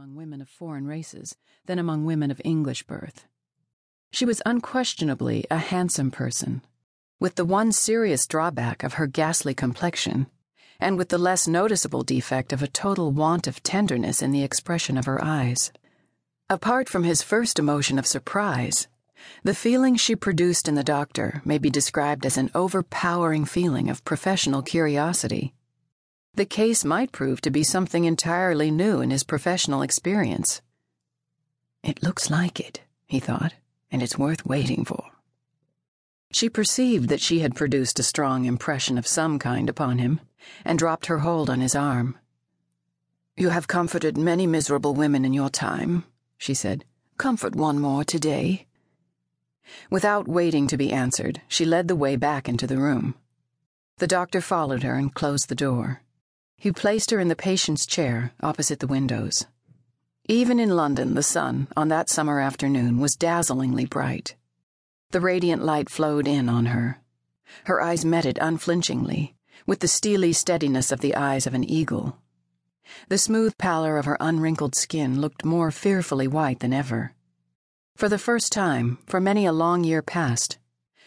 among women of foreign races than among women of English birth. She was unquestionably a handsome person, with the one serious drawback of her ghastly complexion, and with the less noticeable defect of a total want of tenderness in the expression of her eyes. Apart from his first emotion of surprise, the feeling she produced in the doctor may be described as an overpowering feeling of professional curiosity. The case might prove to be something entirely new in his professional experience. It looks like it, he thought, and it's worth waiting for. She perceived that she had produced a strong impression of some kind upon him, and dropped her hold on his arm. You have comforted many miserable women in your time, she said. Comfort one more today. Without waiting to be answered, she led the way back into the room. The doctor followed her and closed the door. He placed her in the patient's chair opposite the windows. Even in London, the sun, on that summer afternoon, was dazzlingly bright. The radiant light flowed in on her. Her eyes met it unflinchingly, with the steely steadiness of the eyes of an eagle. The smooth pallor of her unwrinkled skin looked more fearfully white than ever. For the first time, for many a long year past,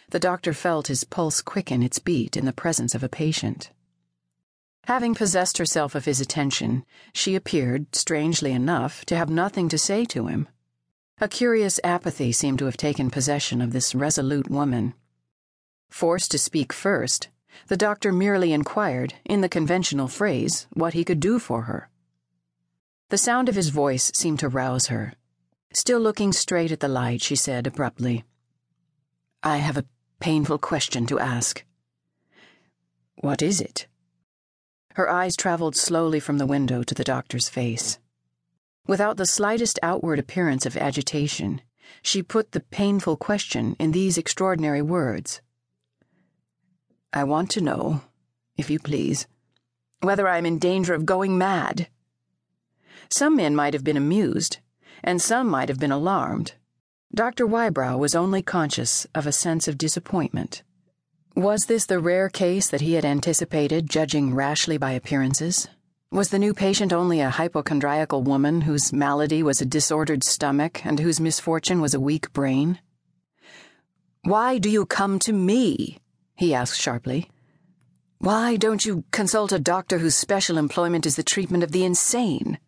the doctor felt his pulse quicken its beat in the presence of a patient. Having possessed herself of his attention, she appeared, strangely enough, to have nothing to say to him. A curious apathy seemed to have taken possession of this resolute woman. Forced to speak first, the doctor merely inquired, in the conventional phrase, what he could do for her. The sound of his voice seemed to rouse her. Still looking straight at the light, she said abruptly, I have a painful question to ask. What is it? Her eyes traveled slowly from the window to the doctor's face. Without the slightest outward appearance of agitation, she put the painful question in these extraordinary words I want to know, if you please, whether I am in danger of going mad. Some men might have been amused, and some might have been alarmed. Dr. Wybrow was only conscious of a sense of disappointment. Was this the rare case that he had anticipated, judging rashly by appearances? Was the new patient only a hypochondriacal woman whose malady was a disordered stomach and whose misfortune was a weak brain? Why do you come to me? he asked sharply. Why don't you consult a doctor whose special employment is the treatment of the insane?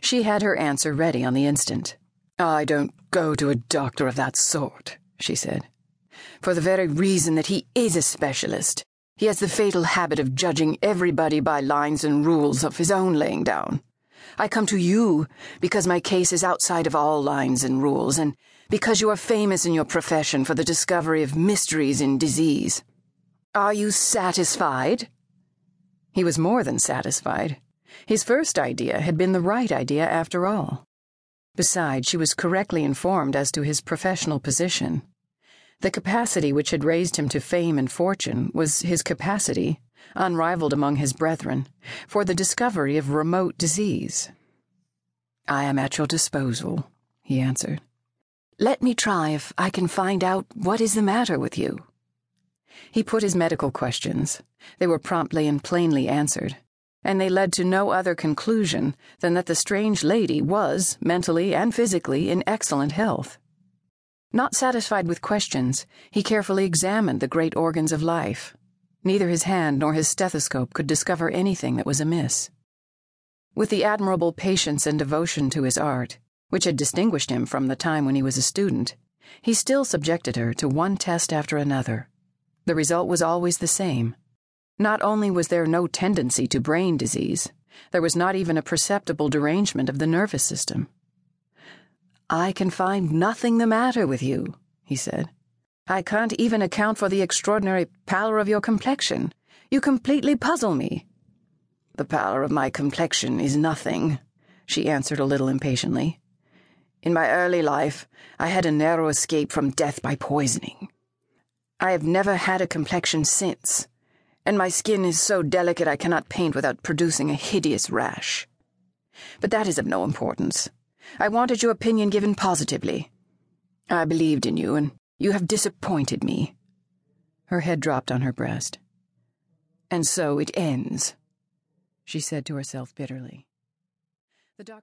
She had her answer ready on the instant. I don't go to a doctor of that sort, she said for the very reason that he is a specialist. He has the fatal habit of judging everybody by lines and rules of his own laying down. I come to you because my case is outside of all lines and rules, and because you are famous in your profession for the discovery of mysteries in disease. Are you satisfied? He was more than satisfied. His first idea had been the right idea after all. Besides, she was correctly informed as to his professional position. The capacity which had raised him to fame and fortune was his capacity, unrivaled among his brethren, for the discovery of remote disease. I am at your disposal, he answered. Let me try if I can find out what is the matter with you. He put his medical questions. They were promptly and plainly answered, and they led to no other conclusion than that the strange lady was, mentally and physically, in excellent health. Not satisfied with questions, he carefully examined the great organs of life. Neither his hand nor his stethoscope could discover anything that was amiss. With the admirable patience and devotion to his art, which had distinguished him from the time when he was a student, he still subjected her to one test after another. The result was always the same. Not only was there no tendency to brain disease, there was not even a perceptible derangement of the nervous system. I can find nothing the matter with you, he said. I can't even account for the extraordinary pallor of your complexion. You completely puzzle me. The pallor of my complexion is nothing, she answered a little impatiently. In my early life, I had a narrow escape from death by poisoning. I have never had a complexion since, and my skin is so delicate I cannot paint without producing a hideous rash. But that is of no importance. I wanted your opinion given positively. I believed in you, and you have disappointed me. Her head dropped on her breast. And so it ends, she said to herself bitterly. The doctor